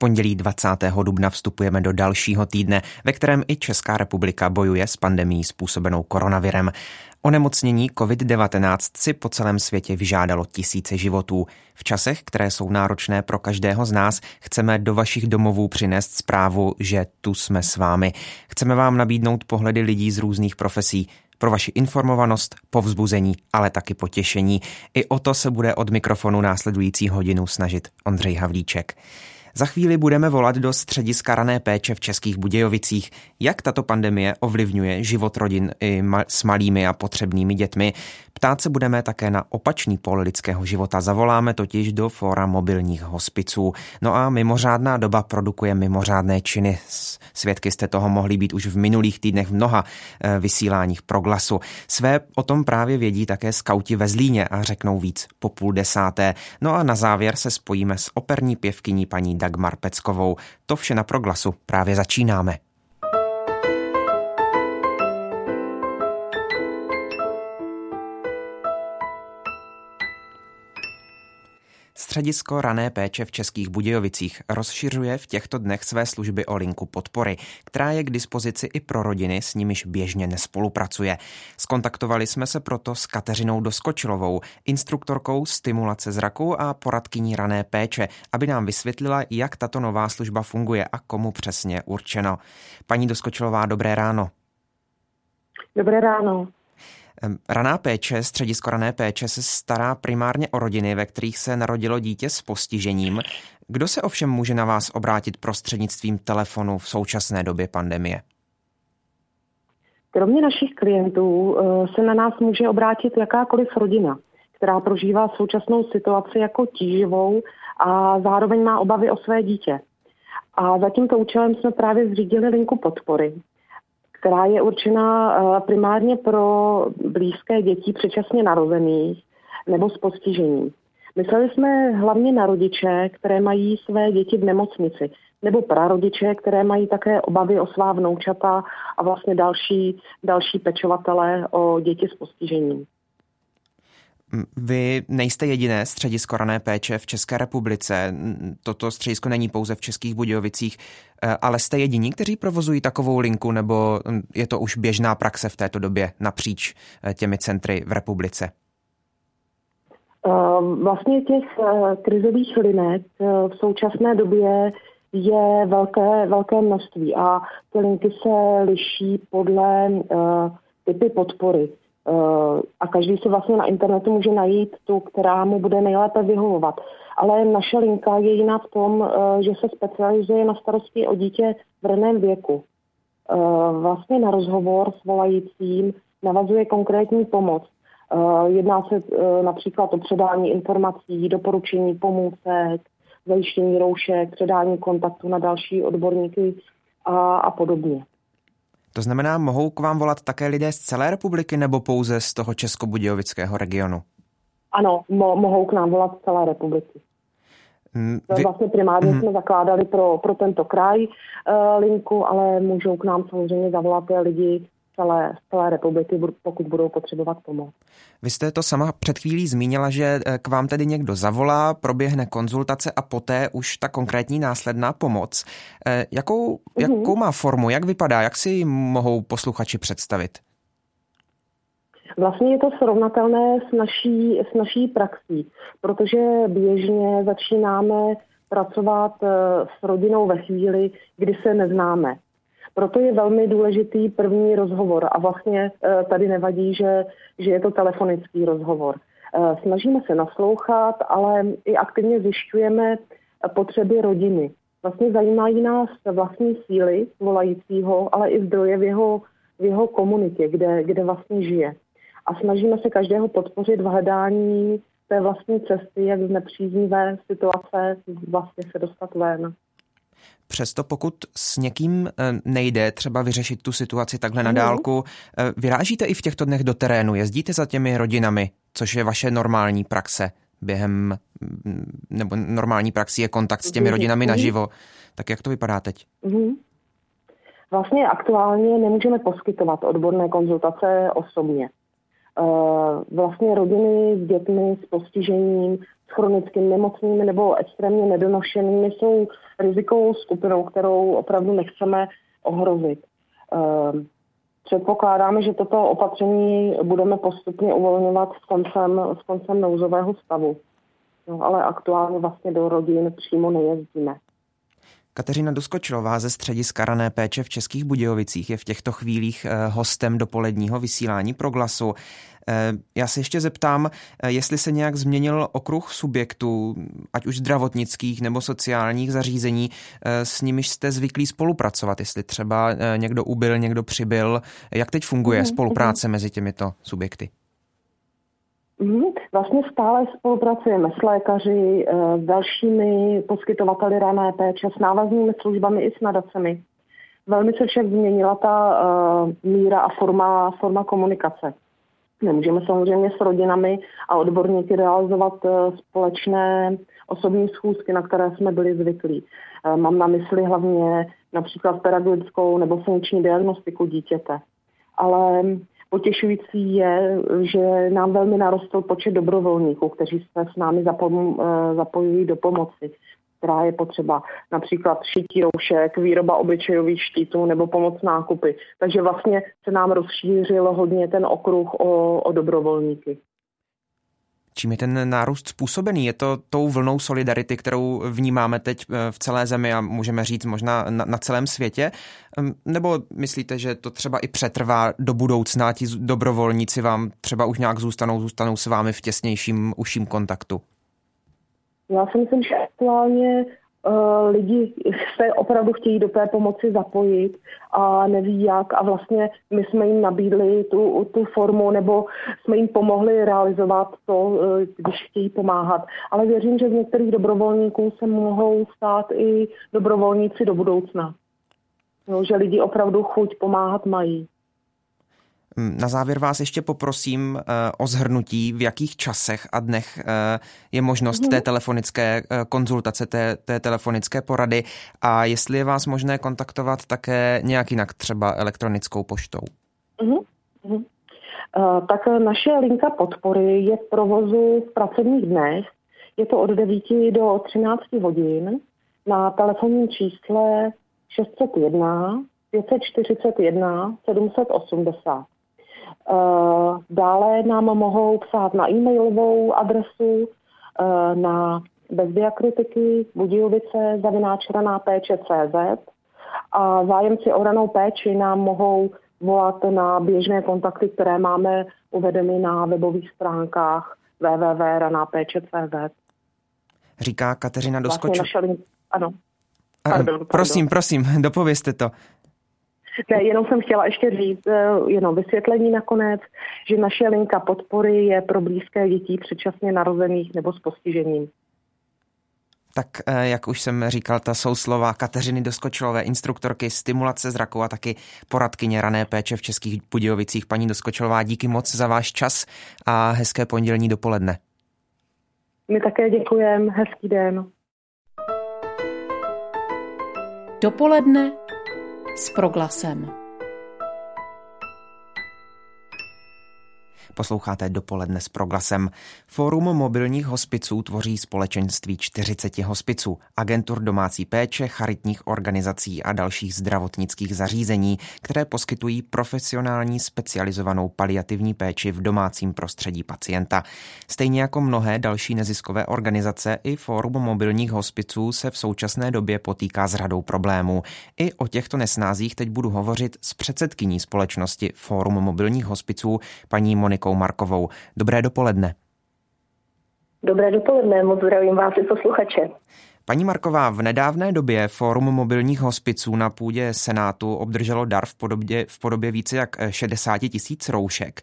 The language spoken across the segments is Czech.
Pondělí 20. dubna vstupujeme do dalšího týdne, ve kterém i Česká republika bojuje s pandemí způsobenou koronavirem. Onemocnění COVID-19 si po celém světě vyžádalo tisíce životů. V časech, které jsou náročné pro každého z nás, chceme do vašich domovů přinést zprávu, že tu jsme s vámi. Chceme vám nabídnout pohledy lidí z různých profesí, pro vaši informovanost, povzbuzení, ale taky potěšení. I o to se bude od mikrofonu následující hodinu snažit Ondřej Havlíček. Za chvíli budeme volat do střediska rané péče v Českých Budějovicích, jak tato pandemie ovlivňuje život rodin i ma- s malými a potřebnými dětmi. Ptát se budeme také na opačný pol lidského života. Zavoláme totiž do fora mobilních hospiců. No a mimořádná doba produkuje mimořádné činy. Svědky jste toho mohli být už v minulých týdnech v mnoha eh, vysíláních proglasu. Své o tom právě vědí také skauti ve Zlíně a řeknou víc po půl desáté. No a na závěr se spojíme s operní pěvkyní paní Dagmar Peckovou. To vše na proglasu právě začínáme. Středisko rané péče v Českých Budějovicích rozšiřuje v těchto dnech své služby o linku podpory, která je k dispozici i pro rodiny, s nimiž běžně nespolupracuje. Skontaktovali jsme se proto s Kateřinou Doskočilovou, instruktorkou stimulace zraku a poradkyní rané péče, aby nám vysvětlila, jak tato nová služba funguje a komu přesně určeno. Paní Doskočilová, dobré ráno. Dobré ráno. Raná péče, středisko rané péče se stará primárně o rodiny, ve kterých se narodilo dítě s postižením. Kdo se ovšem může na vás obrátit prostřednictvím telefonu v současné době pandemie? Kromě našich klientů eh, se na nás může obrátit jakákoliv rodina, která prožívá současnou situaci jako tíživou a zároveň má obavy o své dítě. A za tímto účelem jsme právě zřídili linku podpory, která je určena eh, primárně pro blízké děti předčasně narozených nebo s postižením. Mysleli jsme hlavně na rodiče, které mají své děti v nemocnici, nebo prarodiče, které mají také obavy o svá vnoučata a vlastně další, další pečovatele o děti s postižením. Vy nejste jediné středisko rané péče v České republice. Toto středisko není pouze v Českých Budějovicích, eh, ale jste jediní, kteří provozují takovou linku, nebo je to už běžná praxe v této době napříč eh, těmi centry v republice? Eh, vlastně těch krizových linek v současné době je velké, velké množství a ty linky se liší podle typy podpory. Eh, a každý si vlastně na internetu může najít tu, která mu bude nejlépe vyhovovat. Ale naše linka je jiná v tom, eh, že se specializuje na starosti o dítě v raném věku. Eh, vlastně na rozhovor s volajícím navazuje konkrétní pomoc. Jedná se například o předání informací, doporučení pomůcek, zajištění roušek, předání kontaktu na další odborníky a, a podobně. To znamená, mohou k vám volat také lidé z celé republiky nebo pouze z toho českobudějovického regionu? Ano, mo- mohou k nám volat z celé republiky. Mm, vy... Vlastně primárně mm. jsme zakládali pro, pro tento kraj uh, linku, ale můžou k nám samozřejmě zavolat lidi celé, z celé republiky, pokud budou potřebovat pomoc. Vy jste to sama před chvílí zmínila, že eh, k vám tedy někdo zavolá, proběhne konzultace a poté už ta konkrétní následná pomoc. Eh, jakou, mm-hmm. jakou má formu, jak vypadá, jak si ji mohou posluchači představit? Vlastně je to srovnatelné s naší, s naší praxí, protože běžně začínáme pracovat eh, s rodinou ve chvíli, kdy se neznáme. Proto je velmi důležitý první rozhovor a vlastně eh, tady nevadí, že, že je to telefonický rozhovor. Eh, snažíme se naslouchat, ale i aktivně zjišťujeme potřeby rodiny. Vlastně zajímají nás vlastní síly volajícího, ale i zdroje v jeho, v jeho komunitě, kde, kde vlastně žije. A snažíme se každého podpořit v hledání té vlastní cesty, jak z nepříznivé situace vlastně se dostat ven. Přesto pokud s někým eh, nejde třeba vyřešit tu situaci takhle na mhm. dálku, eh, vyrážíte i v těchto dnech do terénu, jezdíte za těmi rodinami, což je vaše normální praxe během, mm, nebo normální praxi je kontakt s těmi mhm. rodinami mhm. naživo. Tak jak to vypadá teď? Vlastně aktuálně nemůžeme poskytovat odborné konzultace osobně. Vlastně rodiny s dětmi s postižením, s chronickým nemocnými nebo extrémně nedonošenými jsou rizikovou skupinou, kterou opravdu nechceme ohrozit. Předpokládáme, že toto opatření budeme postupně uvolňovat s koncem, s koncem nouzového stavu. No, ale aktuálně vlastně do rodin přímo nejezdíme. Kateřina Doskočilová ze střediska rané péče v Českých Budějovicích je v těchto chvílích eh, hostem dopoledního vysílání pro glasu. Eh, já se ještě zeptám, eh, jestli se nějak změnil okruh subjektů, ať už zdravotnických nebo sociálních zařízení, s nimiž jste zvyklí spolupracovat, jestli třeba někdo ubyl, někdo přibyl. Jak teď funguje mhm, spolupráce mhm. mezi těmito subjekty? Mhm. Vlastně stále spolupracujeme s lékaři, eh, s dalšími poskytovateli rané péče, s návaznými službami i s nadacemi. Velmi se však změnila ta míra a forma, forma komunikace. Nemůžeme samozřejmě s rodinami a odborníky realizovat uh, společné osobní schůzky, na které jsme byli zvyklí. Uh, mám na mysli hlavně například pedagogickou nebo funkční diagnostiku dítěte. Ale Potěšující je, že nám velmi narostl počet dobrovolníků, kteří se s námi eh, zapojují do pomoci která je potřeba, například šití roušek, výroba obličejových štítů nebo pomoc nákupy. Takže vlastně se nám rozšířil hodně ten okruh o, o dobrovolníky. Čím je ten nárůst způsobený? Je to tou vlnou solidarity, kterou vnímáme teď eh, v celé zemi a můžeme říct možná na, na celém světě? Ehm, nebo myslíte, že to třeba i přetrvá do budoucna, ti dobrovolníci vám třeba už nějak zůstanou, zůstanou s vámi v těsnějším, užším kontaktu? Já si myslím, že aktuálně uh, lidi se opravdu chtějí do té pomoci zapojit a neví jak a vlastně my jsme jim nabídli tu, tu formu nebo jsme jim pomohli realizovat to, uh, když chtějí pomáhat. Ale věřím, že z některých dobrovolníků se mohou stát i dobrovolníci do budoucna. No, že lidi opravdu chuť pomáhat mají. Na závěr vás ještě poprosím uh, o zhrnutí, v jakých časech a dnech uh, je možnost té mhm. telefonické uh, konzultace, té, té telefonické porady a jestli je vás možné kontaktovat také nějak jinak, třeba elektronickou poštou. Uh-huh. Uh-huh. Uh, tak naše linka podpory je v provozu v pracovních dnech. Je to od 9 do 13 hodin na telefonním čísle 601 541 780. Eh, dále nám mohou psát na e-mailovou adresu eh, na bez diakritiky budějovice zavináč raná péče CZ a zájemci o ranou péči nám mohou volat na běžné kontakty, které máme uvedeny na webových stránkách www.ranapéče.cz. Říká Kateřina Doskoč. Vlastně ano. Pardon, pardon. Prosím, prosím, dopovězte to. Ne, jenom jsem chtěla ještě říct, eh, jenom vysvětlení nakonec, že naše linka podpory je pro blízké dětí předčasně narozených nebo s postižením. Tak eh, jak už jsem říkal, ta jsou slova Kateřiny Doskočilové, instruktorky stimulace zraku a taky poradkyně rané péče v Českých Budějovicích. Paní Doskočilová, díky moc za váš čas a hezké pondělní dopoledne. My také děkujeme, hezký den. Dopoledne s proglasem. Posloucháte dopoledne s proglasem. Fórum mobilních hospiců tvoří společenství 40 hospiců, agentur domácí péče, charitních organizací a dalších zdravotnických zařízení, které poskytují profesionální specializovanou paliativní péči v domácím prostředí pacienta. Stejně jako mnohé další neziskové organizace, i Fórum mobilních hospiců se v současné době potýká s řadou problémů. I o těchto nesnázích teď budu hovořit s předsedkyní společnosti Fórum mobilních hospiců, paní Monikou Monikou Markovou. Dobré dopoledne. Dobré dopoledne, moc zdravím vás i posluchače. Paní Marková, v nedávné době Fórum mobilních hospiců na půdě Senátu obdrželo dar v podobě, v podobě více jak 60 tisíc roušek.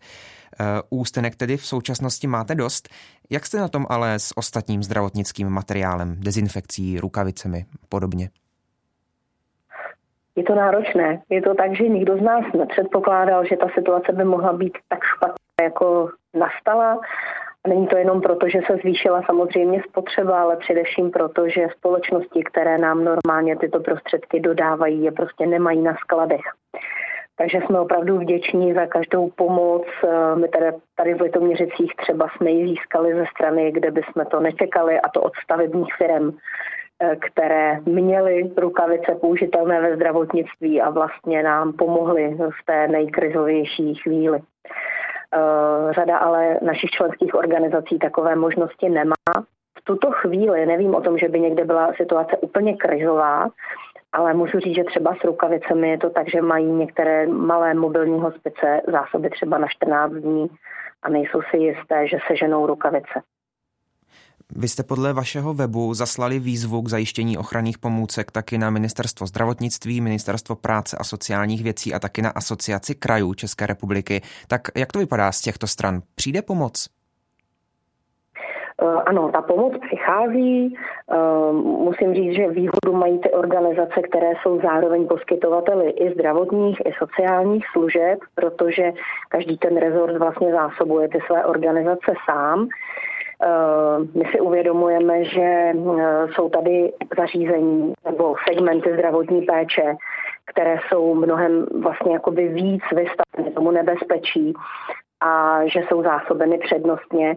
Eh, ústenek tedy v současnosti máte dost. Jak jste na tom ale s ostatním zdravotnickým materiálem, dezinfekcí, rukavicemi podobně? Je to náročné. Je to tak, že nikdo z nás nepředpokládal, že ta situace by mohla být tak špatná jako nastala. Není to jenom proto, že se zvýšila samozřejmě spotřeba, ale především proto, že společnosti, které nám normálně tyto prostředky dodávají, je prostě nemají na skladech. Takže jsme opravdu vděční za každou pomoc. My tady, tady v Litoměřicích třeba jsme ji získali ze strany, kde bychom to nečekali, a to od stavebních firm, které měly rukavice použitelné ve zdravotnictví a vlastně nám pomohly v té nejkrizovější chvíli. Eh, řada ale našich členských organizací takové možnosti nemá. V tuto chvíli nevím o tom, že by někde byla situace úplně krizová, ale můžu říct, že třeba s rukavicemi je to tak, že mají některé malé mobilní hospice zásoby třeba na 14 dní a nejsou si jisté, že se ženou rukavice. Vy jste podle vašeho webu zaslali výzvu k zajištění ochranných pomůcek taky na Ministerstvo zdravotnictví, Ministerstvo práce a sociálních věcí a taky na Asociaci krajů České republiky. Tak jak to vypadá z těchto stran? Přijde pomoc? Eh, ano, ta pomoc přichází. Eh, musím říct, že výhodu mají ty organizace, které jsou zároveň poskytovateli i zdravotních, i sociálních služeb, protože každý ten rezort vlastně zásobuje ty své organizace sám. Eh, my si uvědomujeme, že eh, jsou tady zařízení nebo segmenty zdravotní péče, které jsou mnohem vlastně jakoby víc vystaveny tomu nebezpečí a že jsou zásobeny přednostně.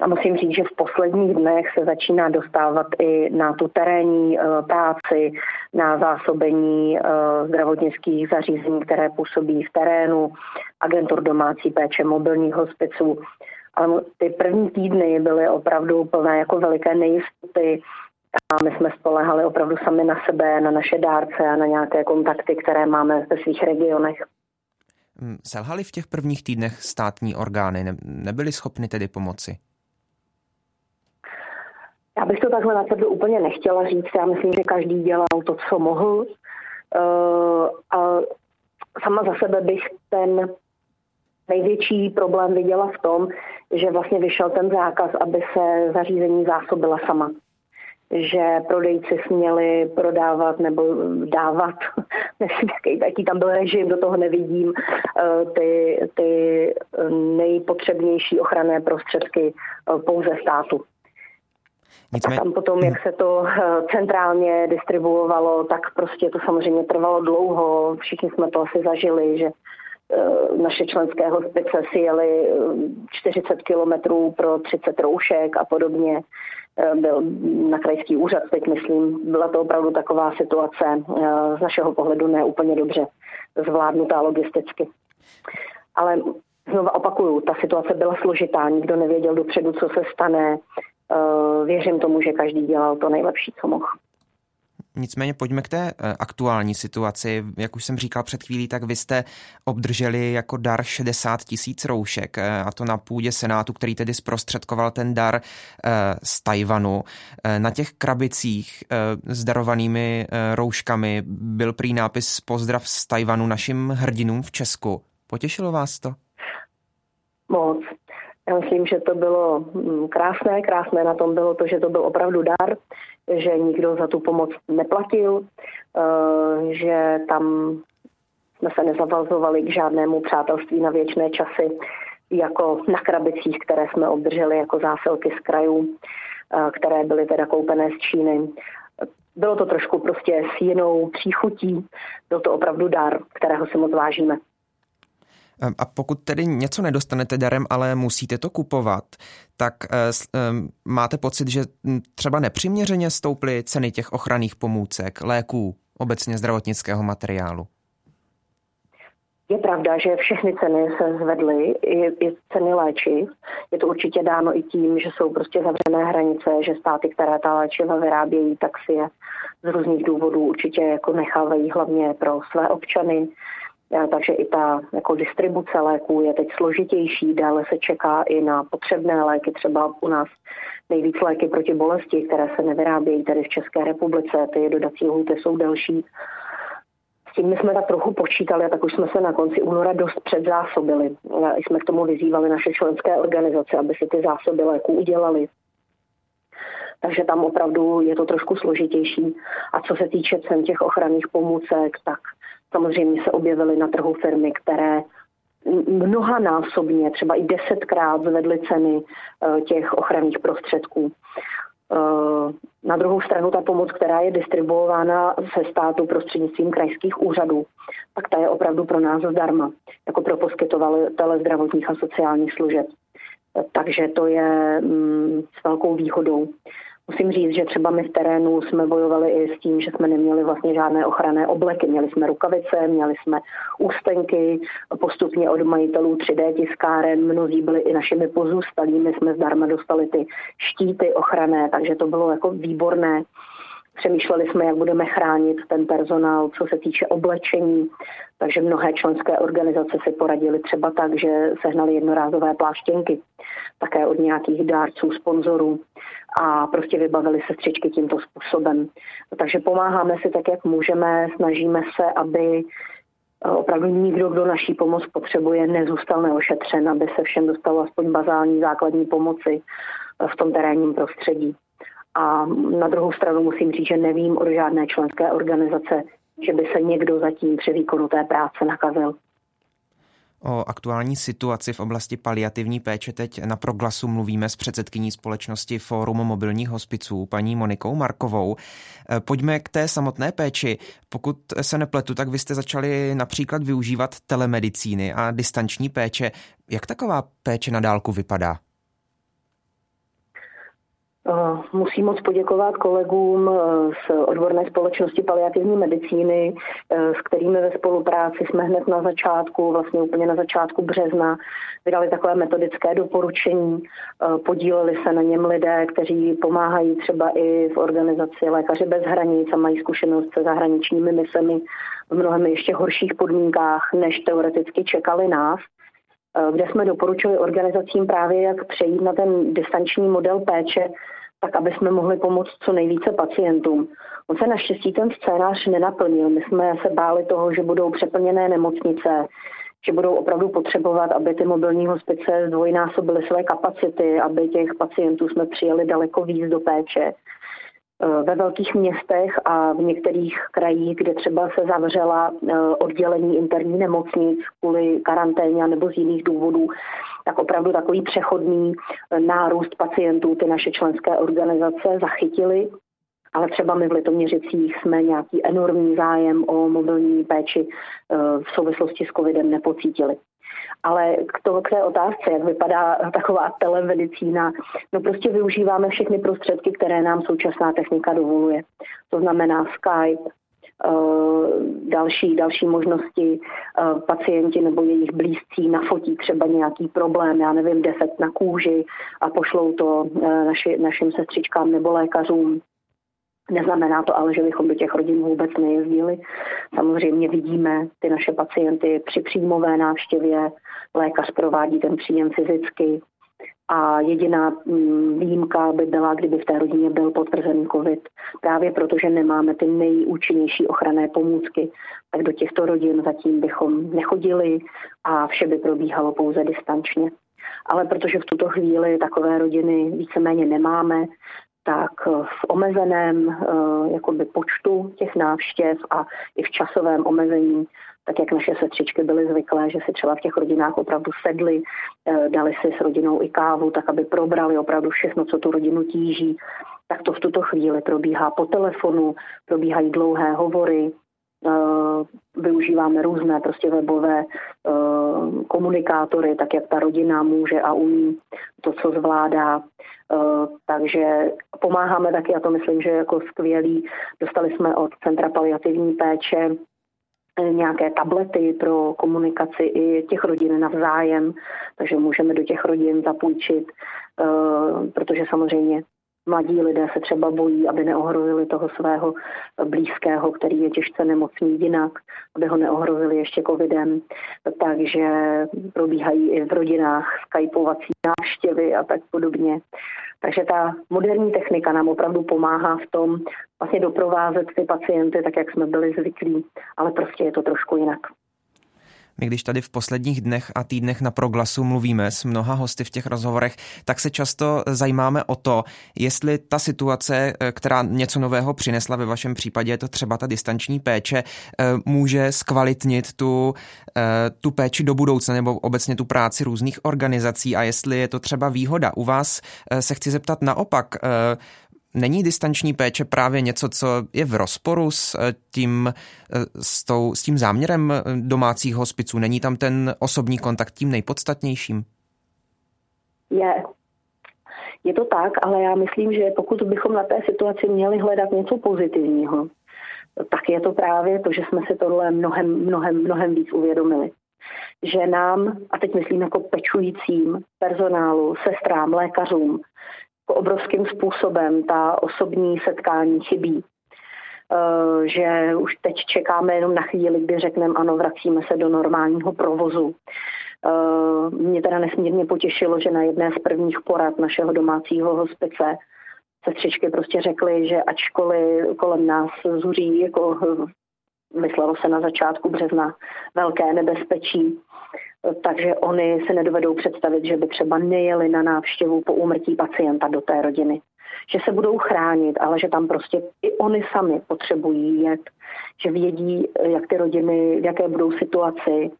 A musím říct, že v posledních dnech se začíná dostávat i na tu terénní eh, práci, na zásobení zdravotnických zařízení, které působí v terénu, agentur domácí péče, mobilních hospiců ale ty první týdny byly opravdu plné jako veliké nejistoty a my jsme spolehali opravdu sami na sebe, na naše dárce a na nějaké kontakty, které máme ve svých regionech. Hmm, selhali v těch prvních týdnech státní orgány, ne, nebyly schopny tedy pomoci? Já bych to takhle na sebe úplně nechtěla říct. Já myslím, že každý dělal to, co mohl. Uh, a sama za sebe bych ten největší problém viděla v tom, že vlastně vyšel ten zákaz, aby se zařízení zásobila sama že prodejci směli prodávat nebo dávat, nevím, jaký, jaký tam byl režim, do toho nevidím, eh, ty, ty nejpotřebnější ochranné prostředky eh, pouze státu. Nicméně... A tam potom, jak se to eh, centrálně distribuovalo, tak prostě to samozřejmě trvalo dlouho. Všichni jsme to asi zažili, že Eh, naše členské hospice si jeli 40 eh, kilometrů pro 30 roušek a podobně. Eh, byl na krajský úřad, teď myslím, byla to opravdu taková situace z našeho pohledu ne úplně dobře zvládnutá logisticky. Ale znova opakuju, ta situace byla složitá, nikdo nevěděl dopředu, co se stane. Věřím tomu, že každý dělal to nejlepší, co mohl. Nicméně pojďme k té eh, aktuální situaci. Jak už jsem říkal před chvílí, tak vy jste obdrželi jako dar 60 tisíc roušek eh, a to na půdě Senátu, který tedy zprostředkoval ten dar eh, z Tajvanu. Na těch krabicích s darovanými rouškami byl prý nápis Pozdrav z Tajvanu našim hrdinům v Česku. Potěšilo vás to? Moc. Já myslím, že to bylo mm, krásné. Krásné na tom bylo to, že to byl opravdu dar, že nikdo za tu pomoc neplatil, eh, že tam jsme se nezavazovali k žádnému přátelství na věčné časy, jako na krabicích, které jsme obdrželi jako zásilky z krajů, eh, které byly teda koupené z Číny. Bylo to trošku prostě s jinou příchutí, byl to opravdu dar, kterého si moc vážíme. Ehm, a pokud tedy něco nedostanete darem, ale musíte to kupovat, tak eh, ehm, máte pocit, že hm, třeba nepřiměřeně stouply ceny těch ochranných pomůcek, léků, obecně zdravotnického materiálu? Je pravda, že všechny ceny se zvedly, i, i ceny léčiv. Je to určitě dáno i tím, že jsou prostě zavřené hranice, že státy, které ta léčiva vyrábějí, tak si je z různých důvodů určitě jako nechávají hlavně pro své občany. Takže i ta jako distribuce léků je teď složitější, dále se čeká i na potřebné léky, třeba u nás nejvíc léky proti bolesti, které se nevyrábějí tady v České republice, ty dodací lhuty jsou delší. S tím my jsme tak trochu počítali a tak už jsme se na konci února dost předzásobili. Jsme k tomu vyzývali naše členské organizace, aby si ty zásoby léků udělali. Takže tam opravdu je to trošku složitější. A co se týče cen těch ochranných pomůcek, tak Samozřejmě se objevily na trhu firmy, které mnohanásobně, třeba i desetkrát zvedly ceny těch ochranných prostředků. Na druhou stranu ta pomoc, která je distribuována ze státu prostřednictvím krajských úřadů, tak ta je opravdu pro nás zdarma, jako pro poskytovatele zdravotních a sociálních služeb. Takže to je mm, s velkou výhodou. Musím říct, že třeba my v terénu jsme bojovali i s tím, že jsme neměli vlastně žádné ochranné obleky. Měli jsme rukavice, měli jsme ústenky, postupně od majitelů 3D tiskáren, mnozí byli i našimi pozůstalými, jsme zdarma dostali ty štíty ochranné, takže to bylo jako výborné. Přemýšleli jsme, jak budeme chránit ten personál, co se týče oblečení, takže mnohé členské organizace si poradili třeba tak, že sehnali jednorázové pláštěnky, také od nějakých dárců, sponzorů a prostě vybavili se střičky tímto způsobem. Takže pomáháme si tak, jak můžeme, snažíme se, aby eh, opravdu nikdo, kdo naší pomoc potřebuje, nezůstal neošetřen, aby se všem dostalo aspoň bazální základní pomoci eh, v tom terénním prostředí. A na druhou stranu musím říct, že nevím o žádné členské organizace, že by se někdo zatím při výkonu té práce nakazil. O aktuální situaci v oblasti paliativní péče teď na proglasu mluvíme s předsedkyní společnosti Fórum mobilních hospiců, paní Monikou Markovou. E, pojďme k té samotné péči. Pokud se nepletu, tak vy jste začali například využívat telemedicíny a distanční péče. Jak taková péče na dálku vypadá? Musím moc poděkovat kolegům eh, z odborné společnosti paliativní medicíny, eh, s kterými ve spolupráci jsme hned na začátku, vlastně úplně na začátku března, vydali takové metodické doporučení. Podíleli se na něm lidé, kteří pomáhají třeba i v organizaci Lékaři bez hranic a mají zkušenost se zahraničními misemi v mnohem ještě horších podmínkách, než teoreticky čekali nás kde jsme doporučili organizacím právě, jak přejít na ten distanční model péče, tak aby jsme mohli pomoct co nejvíce pacientům. On se naštěstí ten scénář nenaplnil. My jsme se báli toho, že budou přeplněné nemocnice, že budou opravdu potřebovat, aby ty mobilní hospice zdvojnásobily své kapacity, aby těch pacientů jsme přijeli daleko víc do péče. Eh, ve velkých městech a v některých krajích, kde třeba se zavřela eh, oddělení interní nemocnic kvůli karanténě nebo z jiných důvodů, tak opravdu takový přechodný eh, nárůst pacientů ty naše členské organizace zachytili ale třeba my v Litoměřicích jsme nějaký enormní zájem o mobilní péči v souvislosti s covidem nepocítili. Ale k, to, k té otázce, jak vypadá taková telemedicína, no prostě využíváme všechny prostředky, které nám současná technika dovoluje. To znamená Skype, eh, další, další možnosti eh, pacienti nebo jejich blízcí nafotí třeba nějaký problém, já nevím, defekt na kůži a pošlou to eh, naši, našim sestřičkám nebo lékařům Neznamená to ale, že bychom do těch rodin vůbec nejezdili. Samozřejmě vidíme ty naše pacienty při příjmové návštěvě, lékař provádí ten příjem fyzicky a jediná mm, výjimka by byla, kdyby v té rodině byl potvrzený COVID. Právě protože nemáme ty nejúčinnější ochranné pomůcky, tak do těchto rodin zatím bychom nechodili a vše by probíhalo pouze distančně. Ale protože v tuto chvíli takové rodiny víceméně nemáme, tak v omezeném eh, jakoby počtu těch návštěv a i v časovém omezení, tak jak naše sestřičky byly zvyklé, že si třeba v těch rodinách opravdu sedli, eh, dali si s rodinou i kávu, tak aby probrali opravdu všechno, co tu rodinu tíží, tak to v tuto chvíli probíhá po telefonu, probíhají dlouhé hovory, Eh, využíváme různé prostě webové eh, komunikátory, tak jak ta rodina může a umí to, co zvládá. Eh, takže pomáháme taky, a to myslím, že jako skvělý. Dostali jsme od Centra paliativní péče nějaké tablety pro komunikaci i těch rodin navzájem, takže můžeme do těch rodin zapůjčit, protože samozřejmě Mladí lidé se třeba bojí, aby neohrozili toho svého blízkého, který je těžce nemocný jinak, aby ho neohrozili ještě covidem. Takže probíhají i v rodinách skypovací návštěvy a tak podobně. Takže ta moderní technika nám opravdu pomáhá v tom vlastně doprovázet ty pacienty tak, jak jsme byli zvyklí, ale prostě je to trošku jinak. My když tady v posledních dnech a týdnech na proglasu mluvíme s mnoha hosty v těch rozhovorech, tak se často zajímáme o to, jestli ta situace, eh, která něco nového přinesla, ve vašem případě je to třeba ta distanční péče, eh, může zkvalitnit tu, tu péči do budoucna nebo obecně tu práci různých organizací a jestli je to třeba výhoda. U vás se chci zeptat naopak, Není distanční péče právě něco, co je v rozporu s eh, tím, eh, s, tou, s tím záměrem eh, domácích hospiců? Není tam ten osobní kontakt tím nejpodstatnějším? Je. Je to tak, ale já myslím, že pokud bychom na té situaci měli hledat něco pozitivního, tak je to právě to, že jsme si tohle mnohem, mnohem, mnohem víc uvědomili. Že nám, a teď myslím jako pečujícím personálu, sestrám, lékařům, obrovským způsobem ta osobní setkání chybí. Eh, že už teď čekáme jenom na chvíli, kdy řekneme ano, vracíme se do normálního provozu. Eh, mě teda nesmírně potěšilo, že na jedné z prvních porad našeho domácího hospice sestřičky prostě řekly, že ačkoliv kolem nás zuří, jako myslelo se na začátku března, velké nebezpečí, takže oni se nedovedou představit, že by třeba nejeli na návštěvu po úmrtí pacienta do té rodiny. Že se budou chránit, ale že tam prostě i oni sami potřebují jet, že vědí, jak ty rodiny, v jaké budou situaci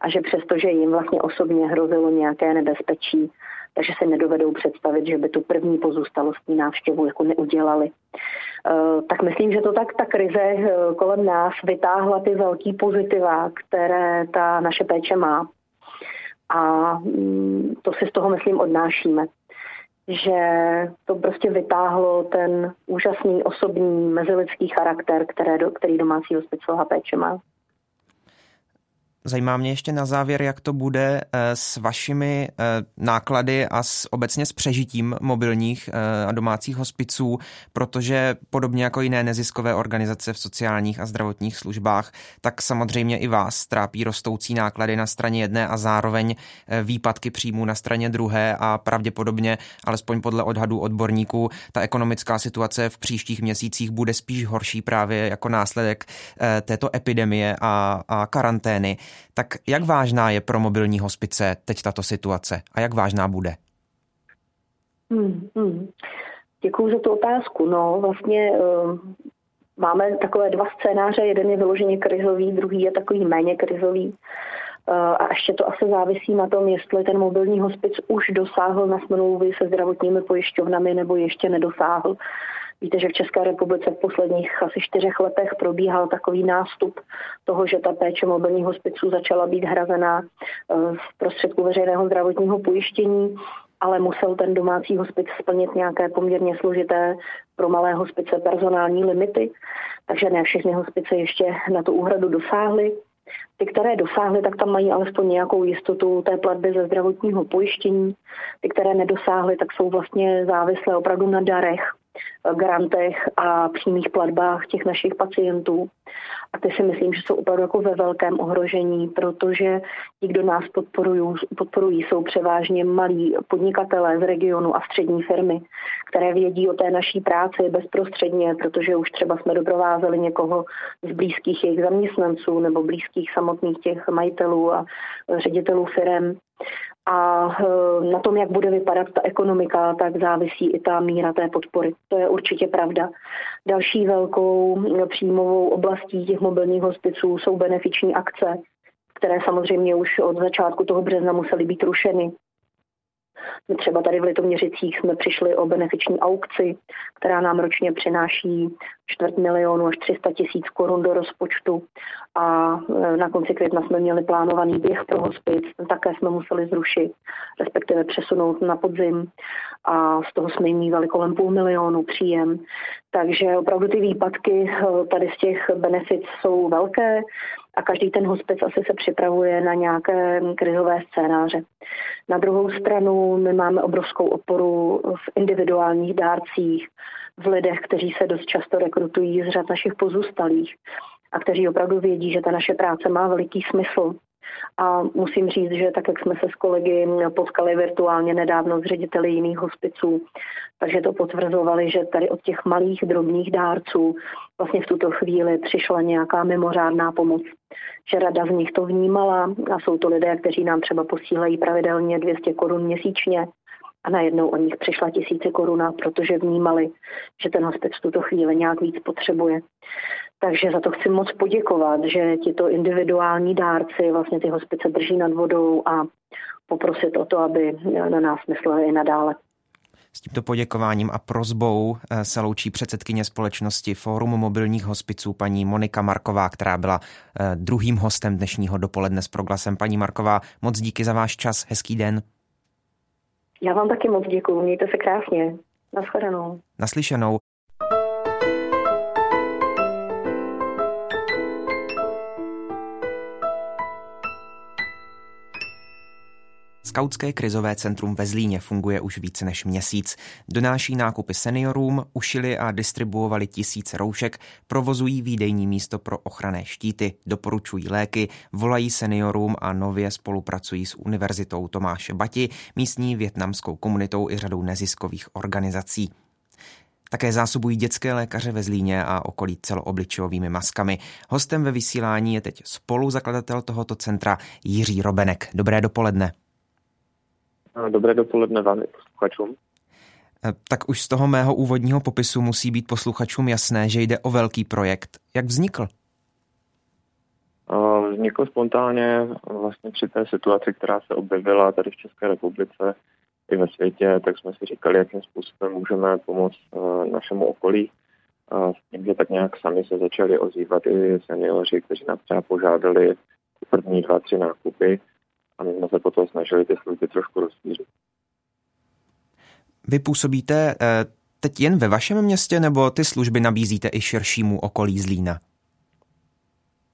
a že přesto, že jim vlastně osobně hrozilo nějaké nebezpečí, takže se nedovedou představit, že by tu první pozůstalostní návštěvu jako neudělali. Eh, tak myslím, že to tak ta krize eh, kolem nás vytáhla ty velký pozitiva, které ta naše péče má a mm, to si z toho, myslím, odnášíme. Že to prostě vytáhlo ten úžasný osobní mezilidský charakter, které, který domácí hospicová péče má. Zajímá mě ještě na závěr, jak to bude eh, s vašimi eh, náklady a s, obecně s přežitím mobilních eh, a domácích hospiců, protože podobně jako jiné neziskové organizace v sociálních a zdravotních službách, tak samozřejmě i vás trápí rostoucí náklady na straně jedné a zároveň výpadky příjmů na straně druhé a pravděpodobně, alespoň podle odhadů odborníků, ta ekonomická situace v příštích měsících bude spíš horší právě jako následek této epidemie a, a karantény. Tak jak vážná je pro mobilní hospice teď tato situace a jak vážná bude? Hmm, hmm. Děkuji za tu otázku. No, vlastně uh, máme takové dva scénáře. Jeden je vyloženě krizový, druhý je takový méně krizový. Uh, a ještě to asi závisí na tom, jestli ten mobilní hospic už dosáhl na smlouvy se zdravotními pojišťovnami nebo ještě nedosáhl. Víte, že v České republice v posledních asi čtyřech letech probíhal takový nástup toho, že ta péče mobilních hospiců začala být hrazená eh, z prostředku veřejného zdravotního pojištění ale musel ten domácí hospic splnit nějaké poměrně složité pro malé hospice personální limity, takže ne všechny hospice ještě na tu úhradu dosáhly. Ty, které dosáhly, tak tam mají alespoň nějakou jistotu té platby ze zdravotního pojištění. Ty, které nedosáhly, tak jsou vlastně závislé opravdu na darech grantech a přímých platbách těch našich pacientů. A ty si myslím, že jsou opravdu jako ve velkém ohrožení, protože ti, kdo nás podporují, podporují jsou převážně malí podnikatelé z regionu a střední firmy, které vědí o té naší práci bezprostředně, protože už třeba jsme doprovázeli někoho z blízkých jejich zaměstnanců nebo blízkých samotných těch majitelů a ředitelů firm a eh, na tom, jak bude vypadat ta ekonomika, tak závisí i ta míra té podpory. To je určitě pravda. Další velkou příjmovou oblastí těch mobilních hospiců jsou benefiční akce, které samozřejmě už od začátku toho března musely být rušeny. My třeba tady v Litoměřicích jsme přišli o benefiční aukci, která nám ročně přináší čtvrt milionu až 300 tisíc korun do rozpočtu. A e, na konci května jsme měli plánovaný běh pro hospic, také jsme museli zrušit, respektive přesunout na podzim. A z toho jsme jim mývali kolem půl milionu příjem. Takže opravdu ty výpadky e, tady z těch benefit jsou velké a každý ten hospic asi se připravuje na nějaké krizové scénáře. Na druhou stranu my máme obrovskou oporu v individuálních dárcích, v lidech, kteří se dost často rekrutují z řad našich pozůstalých a kteří opravdu vědí, že ta naše práce má veliký smysl A musím říct, že tak, jak jsme se s kolegy potkali virtuálně nedávno s řediteli jiných hospiců, takže to potvrzovali, že tady od těch malých drobných dárců vlastně v tuto chvíli přišla nějaká mimořádná pomoc. Že rada z nich to vnímala a jsou to lidé, kteří nám třeba posílají pravidelně 200 korun měsíčně a najednou o nich přišla tisíce koruna, protože vnímali, že ten hospic v tuto chvíli nějak víc potřebuje. Takže za to chci moc poděkovat, že tito individuální dárci vlastně ty hospice drží nad vodou a poprosit o to, aby na nás mysleli i nadále. S tímto poděkováním a prozbou eh, se loučí předsedkyně společnosti Fórum mobilních hospiců paní Monika Marková, která byla eh, druhým hostem dnešního dopoledne s proglasem. Paní Marková, moc díky za váš čas, hezký den. Já vám taky moc děkuji, mějte se krásně. Naschledanou. Naslyšenou. Skautské krizové centrum ve Zlíně funguje už více než měsíc. Donáší nákupy seniorům, ušili a distribuovali tisíce roušek, provozují výdejní místo pro ochranné štíty, doporučují léky, volají seniorům a nově spolupracují s Univerzitou Tomáše Bati, místní větnamskou komunitou i řadou neziskových organizací. Také zásobují dětské lékaře ve Zlíně a okolí celoobličovými maskami. Hostem ve vysílání je teď spoluzakladatel tohoto centra Jiří Robenek. Dobré dopoledne. Dobré dopoledne vám i posluchačům. Eh, tak už z toho mého úvodního popisu musí být posluchačům jasné, že jde o velký projekt. Jak vznikl? Vznikl spontánně vlastně při té situaci, která se objevila tady v České republice i ve světě, tak jsme si říkali, jakým způsobem můžeme pomoct eh, našemu okolí. S tím, že tak nějak sami se začali ozývat i seniori, kteří nás třeba požádali první dva, tři nákupy a my jsme se potom snažili ty služby trošku rozšířit. Vy působíte eh, teď jen ve vašem městě, nebo ty služby nabízíte i širšímu okolí Zlína?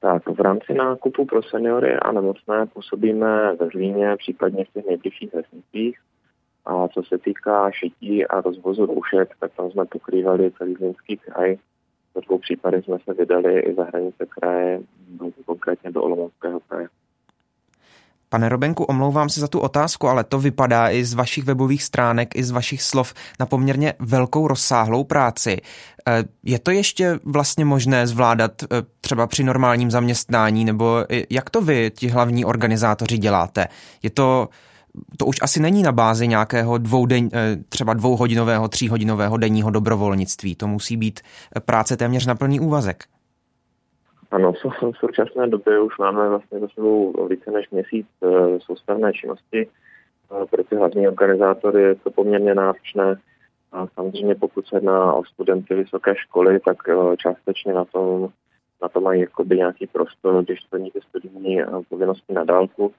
Tak v rámci nákupu pro seniory a nemocné působíme ve Zlíně, případně v těch nejbližších vesnicích. A co se týká šití a rozvozu roušek, tak tam jsme pokrývali celý Zlínský kraj. V dvou případech jsme se vydali i za hranice kraje, konkrétně do Olomouckého kraje. Pane Robenku, omlouvám se za tu otázku, ale to vypadá i z vašich webových stránek, i z vašich slov na poměrně velkou rozsáhlou práci. Eh, je to ještě vlastně možné zvládat eh, třeba při normálním zaměstnání, nebo jak to vy, ti hlavní organizátoři, děláte? Je to, to už asi není na bázi nějakého dvouden, eh, třeba dvouhodinového, tříhodinového denního dobrovolnictví. To musí být práce téměř na plný úvazek. Ano, v současné době už máme vlastně za sebou více než měsíc eh, soustavné činnosti. Pro ty hlavní organizátory je to poměrně náročné. A samozřejmě pokud se jedná o studenty vysoké školy, tak eh, částečně na tom, na to mají jakoby nějaký prostor, když splní ty studijní eh, povinnosti na dálku.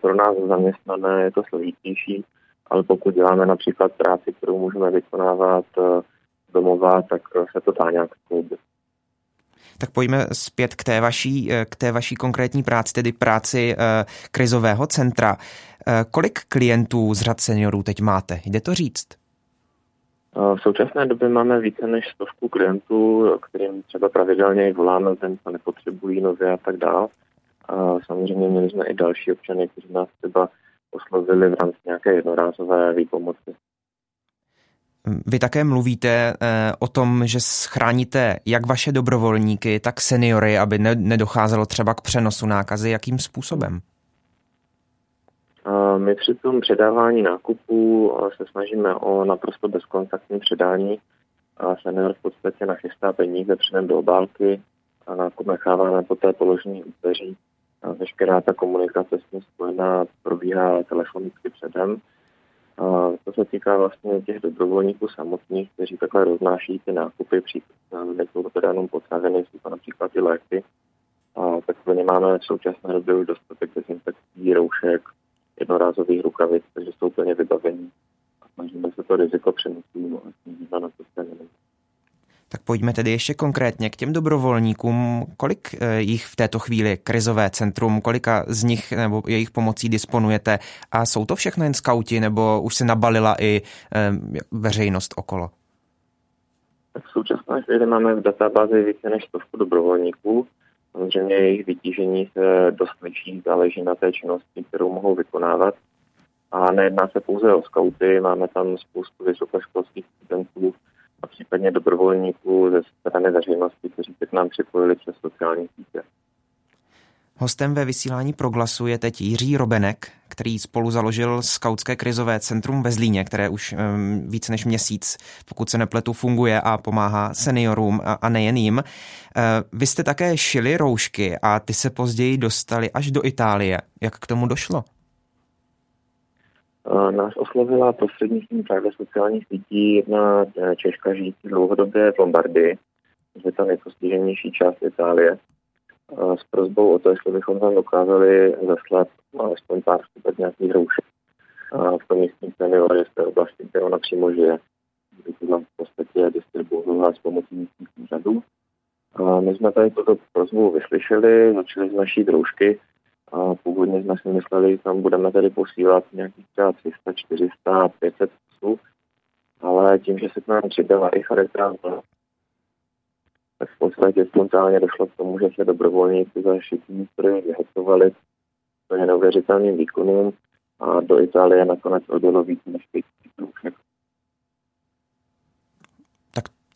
Pro nás zaměstnané je to složitější, ale pokud děláme například práci, kterou můžeme vykonávat domova, tak se to dá nějak skloubit. Tak pojďme zpět k té vaší, eh, k té vaší konkrétní práci, tedy práci eh, krizového centra. Eh, kolik klientů z řad seniorů teď máte? Jde to říct? V současné době máme více než stovku klientů, kterým třeba pravidelně voláme, ten co nepotřebují nově a tak dále. A samozřejmě měli jsme i další občany, kteří nás třeba oslovili v rámci nějaké jednorázové výpomoci. Vy také mluvíte eh, o tom, že schráníte jak vaše dobrovolníky, tak seniory, aby nedocházelo třeba k přenosu nákazy. Jakým způsobem? My při tom předávání nákupů se snažíme o naprosto bezkontaktní předání. Senior v podstatě nachystá peníze předem do obálky a nákup necháváme poté položený u. Veškerá ta komunikace s tím spojená probíhá telefonicky předem to se týká vlastně těch dobrovolníků samotných, kteří takhle roznáší ty nákupy, nejsou to teda jenom potraviny, jsou to například i léky. A tak pro ně máme v současné době už dostatek dezinfekcí, roušek, jednorázových rukavic, takže jsou plně vybavení. A snažíme se to riziko přenosu snížit na to tak pojďme tedy ještě konkrétně k těm dobrovolníkům. Kolik eh, jich v této chvíli krizové centrum, kolika z nich nebo jejich pomocí disponujete? A jsou to všechno jen skauti, nebo už se nabalila i eh, veřejnost okolo? Tak v současné chvíli máme v databázi více než stovku dobrovolníků. Samozřejmě jejich vytížení se dost liší, záleží na té činnosti, kterou mohou vykonávat. A nejedná se pouze o skauty, máme tam spoustu vysokoškolských studentů a případně dobrovolníků ze strany veřejnosti, kteří se k nám připojili přes sociální sítě. Hostem ve vysílání Proglasu je teď Jiří Robenek, který spolu založil Skautské krizové centrum ve Zlíně, které už um, více než měsíc, pokud se nepletu, funguje a pomáhá seniorům a, a nejen jim. Uh, vy jste také šili roušky a ty se později dostali až do Itálie. Jak k tomu došlo? Nás oslovila prostřednictvím právě sociálních sítí jedna eh, Češka žijící dlouhodobě v Lombardii, že je to nejpostiženější část Itálie s prozbou o to, jestli bychom tam dokázali zaslat alespoň pár skupek nějakých roušek v tom místním seniory z té oblasti, kde ona přímo žije. Kdy to v podstatě distribuovala s pomocí místních úřadů. My jsme tady tuto prozbu vyslyšeli, začali z naší droužky a původně jsme si mysleli, že tam budeme tady posílat nějakých třeba 300, 400, 500 kusů, ale tím, že se k nám přidala i Charitas tak v podstatě spontánně došlo k tomu, že se dobrovolníci za šitní stroje vyhecovali to neuvěřitelným výkonům a do Itálie nakonec odjelo víc než 5 Tak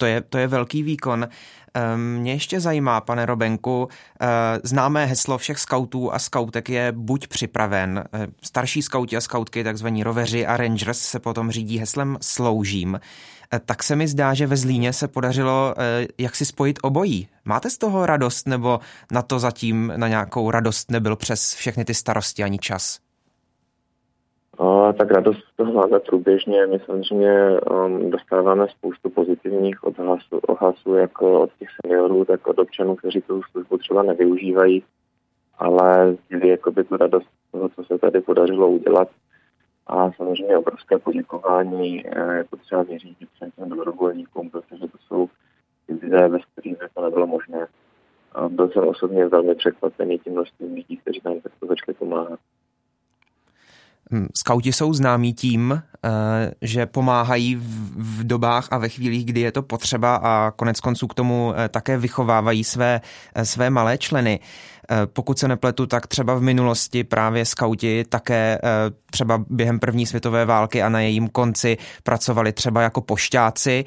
to je, to je velký výkon. Ehm, mě ještě zajímá, pane Robenku, eh, známé heslo všech skautů a skautek je buď připraven. Eh, starší skauti a skautky, takzvaní roveři a rangers, se potom řídí heslem sloužím. Eh, tak se mi zdá, že ve Zlíně se podařilo jak si spojit obojí. Máte z toho radost, nebo na to zatím na nějakou radost nebyl přes všechny ty starosti ani čas? A, tak radost to máme průběžně. My samozřejmě um, dostáváme spoustu pozitivních odhlasů, ohlasů jako od těch seniorů, tak od občanů, kteří tu službu třeba nevyužívají, ale sdílí jakoby tu radost toho, co se tady podařilo udělat. A samozřejmě obrovské poděkování, eh, jako třeba věřící všem těm dobrovolníkům, protože to jsou lidé, bez kterých to nebylo možné. A byl jsem osobně velmi překvapený tím množstvím lidí, kteří nám takto začali pomáhat. Hm, skauti jsou známí tím, eh, že pomáhají v dobách a ve chvílích, kdy je to potřeba a konec konců k tomu eh, také vychovávají své, eh, své malé členy. Pokud se nepletu, tak třeba v minulosti právě skauti také třeba během první světové války a na jejím konci pracovali třeba jako pošťáci.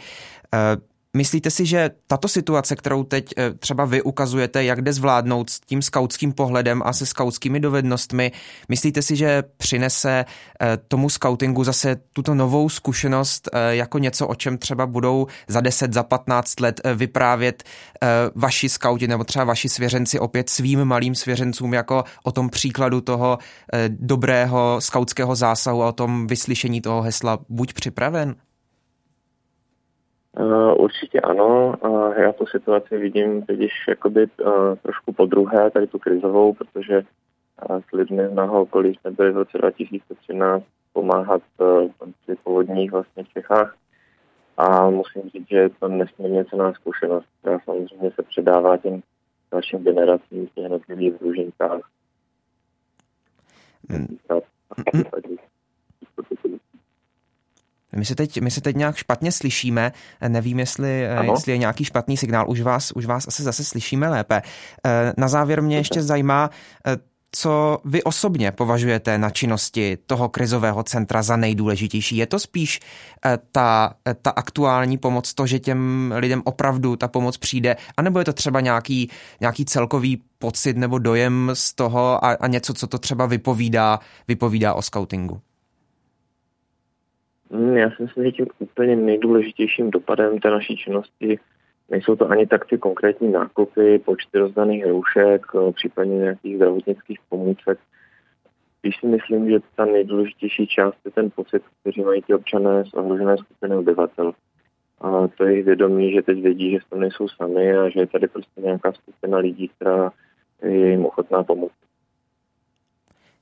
Myslíte si, že tato situace, kterou teď eh, třeba vy ukazujete, jak jde zvládnout s tím skautským pohledem a se skautskými dovednostmi, myslíte si, že přinese eh, tomu skautingu zase tuto novou zkušenost eh, jako něco, o čem třeba budou za 10, za 15 let vyprávět vaši skauti nebo třeba vaši svěřenci opět svým malým svěřencům jako o tom příkladu toho dobrého skautského zásahu a o tom vyslyšení toho hesla buď připraven? Uh, určitě ano. Uh, já tu situaci vidím teď jakoby uh, trošku po druhé, tady tu krizovou, protože uh, s lidmi z mého okolí jsme byli v roce 2013 pomáhat uh, při povodních vlastně v Čechách. A musím říct, že je to nesmírně cená zkušenost, která samozřejmě se předává těm dalším generacím v těch jednotlivých družinkách. Hmm. My se teď, my se teď nějak špatně slyšíme, nevím, jestli, eh, jestli je nějaký špatný signál, už vás, už vás asi zase slyšíme lépe. Eh, na závěr mě ještě zajímá, eh, co vy osobně považujete na činnosti toho krizového centra za nejdůležitější? Je to spíš ta, ta aktuální pomoc, to, že těm lidem opravdu ta pomoc přijde, anebo je to třeba nějaký, nějaký celkový pocit nebo dojem z toho a, a něco, co to třeba vypovídá, vypovídá o scoutingu? Hmm, já si myslím, že tím úplně nejdůležitějším dopadem té naší činnosti nejsou to ani tak ty konkrétní nákupy, počty rozdaných roušek, eh, případně nějakých zdravotnických pomůcek. Když si myslím, že ta nejdůležitější část je ten pocit, který mají ty občané z ohrožené skupiny obyvatel. A to je jejich vědomí, že teď vědí, že to nejsou sami a že je tady prostě nějaká skupina lidí, která je jim ochotná pomoct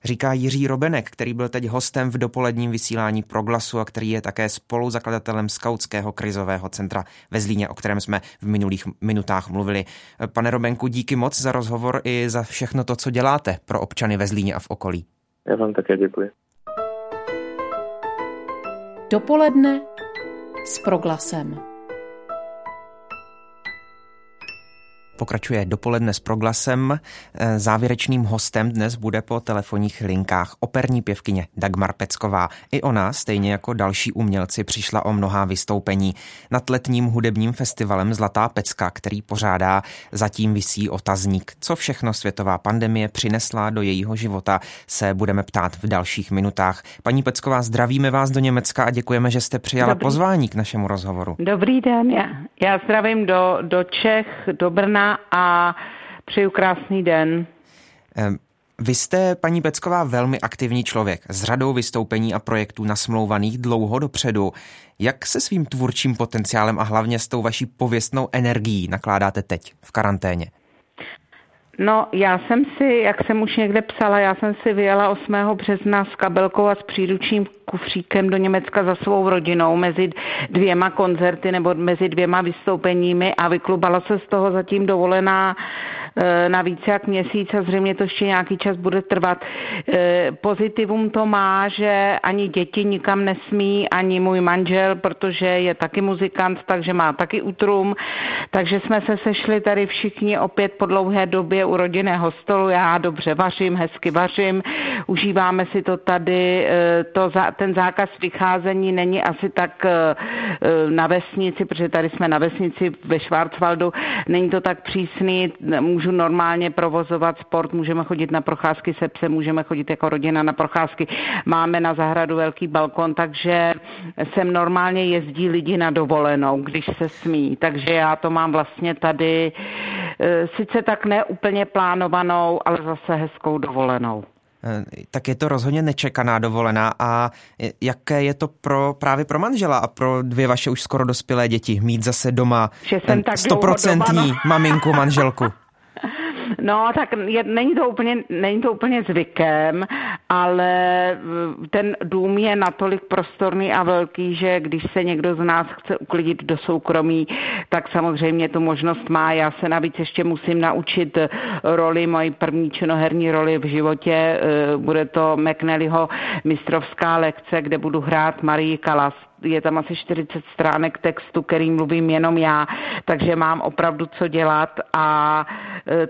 říká Jiří Robenek, který byl teď hostem v dopoledním vysílání Proglasu a který je také spoluzakladatelem Skautského krizového centra ve Zlíně, o kterém jsme v minulých minutách mluvili. Pane Robenku, díky moc za rozhovor i za všechno to, co děláte pro občany ve Zlíně a v okolí. Já vám také děkuji. Dopoledne s Proglasem. Pokračuje dopoledne s proglasem. Eh, závěrečným hostem dnes bude po telefonních linkách operní pěvkyně Dagmar Pecková. I ona, stejně jako další umělci, přišla o mnohá vystoupení. Nad letním hudebním festivalem Zlatá pecka, který pořádá, zatím visí otazník. Co všechno světová pandemie přinesla do jejího života, se budeme ptát v dalších minutách. Paní Pecková, zdravíme vás do Německa a děkujeme, že jste přijala Dobrý. pozvání k našemu rozhovoru. Dobrý den, já, já zdravím do, do Čech, do Brna a přeju krásný den. Vy jste, paní Pecková, velmi aktivní člověk s řadou vystoupení a projektů nasmlouvaných dlouho dopředu. Jak se svým tvůrčím potenciálem a hlavně s tou vaší pověstnou energií nakládáte teď v karanténě? No, já jsem si, jak jsem už někde psala, já jsem si vyjela 8. března s kabelkou a s příručním kufříkem do Německa za svou rodinou mezi dvěma koncerty nebo mezi dvěma vystoupeními a vyklubala se z toho zatím dovolená na více jak měsíc a zřejmě to ještě nějaký čas bude trvat. Eh, pozitivum to má, že ani děti nikam nesmí, ani můj manžel, protože je taky muzikant, takže má taky utrum. Takže jsme se sešli tady všichni opět po dlouhé době u rodinného stolu. Já dobře vařím, hezky vařím, užíváme si to tady. Eh, to, ten zákaz vycházení není asi tak na vesnici, protože tady jsme na vesnici ve Schwarzwaldu, není to tak přísný, můžu můžu normálně provozovat sport, můžeme chodit na procházky se psem, můžeme chodit jako rodina na procházky, máme na zahradu velký balkon, takže sem normálně jezdí lidi na dovolenou, když se smí. Takže já to mám vlastně tady e, sice tak neúplně plánovanou, ale zase hezkou dovolenou e, tak je to rozhodně nečekaná dovolená a jaké je to pro právě pro manžela a pro dvě vaše už skoro dospělé děti mít zase doma stoprocentní maminku, manželku? No, tak je, není, to úplně, není to úplně zvykem, ale ten dům je natolik prostorný a velký, že když se někdo z nás chce uklidit do soukromí, tak samozřejmě tu možnost má. Já se navíc ještě musím naučit roli, moji první činoherní roli v životě. Eh, bude to McNallyho mistrovská lekce, kde budu hrát Marii Kalas je tam asi 40 stránek textu, který mluvím jenom já, takže mám opravdu co dělat a